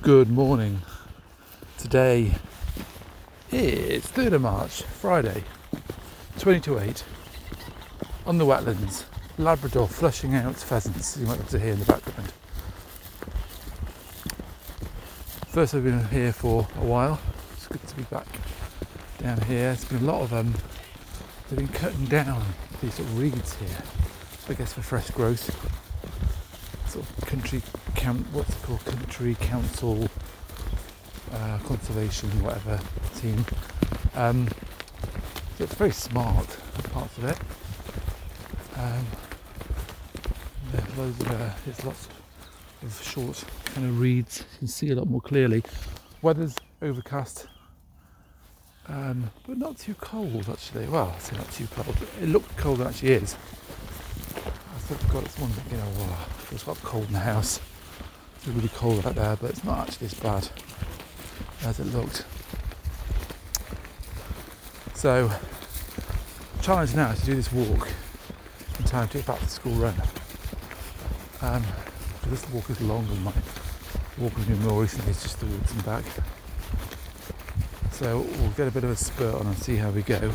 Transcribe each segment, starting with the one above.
Good morning. Today is 3rd of March, Friday, 20 to 8, on the wetlands, Labrador flushing out pheasants. You might be able to hear in the background. First, I've been here for a while. It's good to be back down here. It's been a lot of um, they've been cutting down these sort of reeds here, I guess for fresh growth. Sort of country what's it called? Country council, uh, conservation, whatever team. Um, so it's very smart parts of it. Um, there's loads of, uh, there's lots of short kind of reeds. You can see a lot more clearly. Weather's overcast, um, but not too cold actually. Well, I say not too cold. It looked cold, it actually is. I thought, God, it's one you know, oh, it's got cold in the house. It's really cold out there, but it's not actually as bad as it looked. So, challenge now is to do this walk in time to get back to school run. Um, this walk is longer than my walk with me more recently, it's just the woods and back. So we'll get a bit of a spurt on and see how we go. Very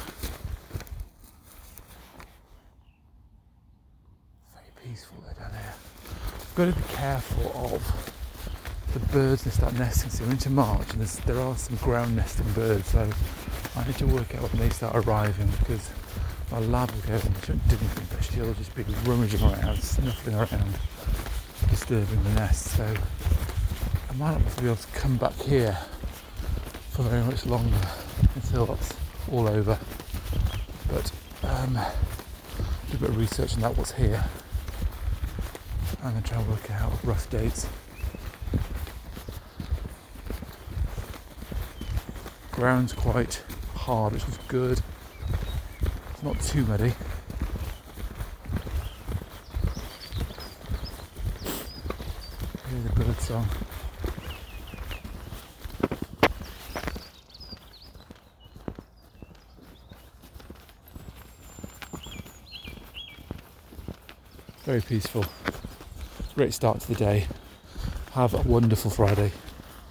peaceful there down here. I've got to be careful of the birds that start nesting. So into March and there are some ground nesting birds. So I need to work out when they start arriving because my lab will go and do anything, but she'll just be rummaging around, snuffling around, disturbing the nest. So I might not be able to come back here for very much longer until that's all over. But um, do a bit of research on that, what's here. I'm to try and work out rough dates. Ground's quite hard, which is good. It's not too muddy. Hear the bird song. Very peaceful. Great start to the day. Have a wonderful Friday.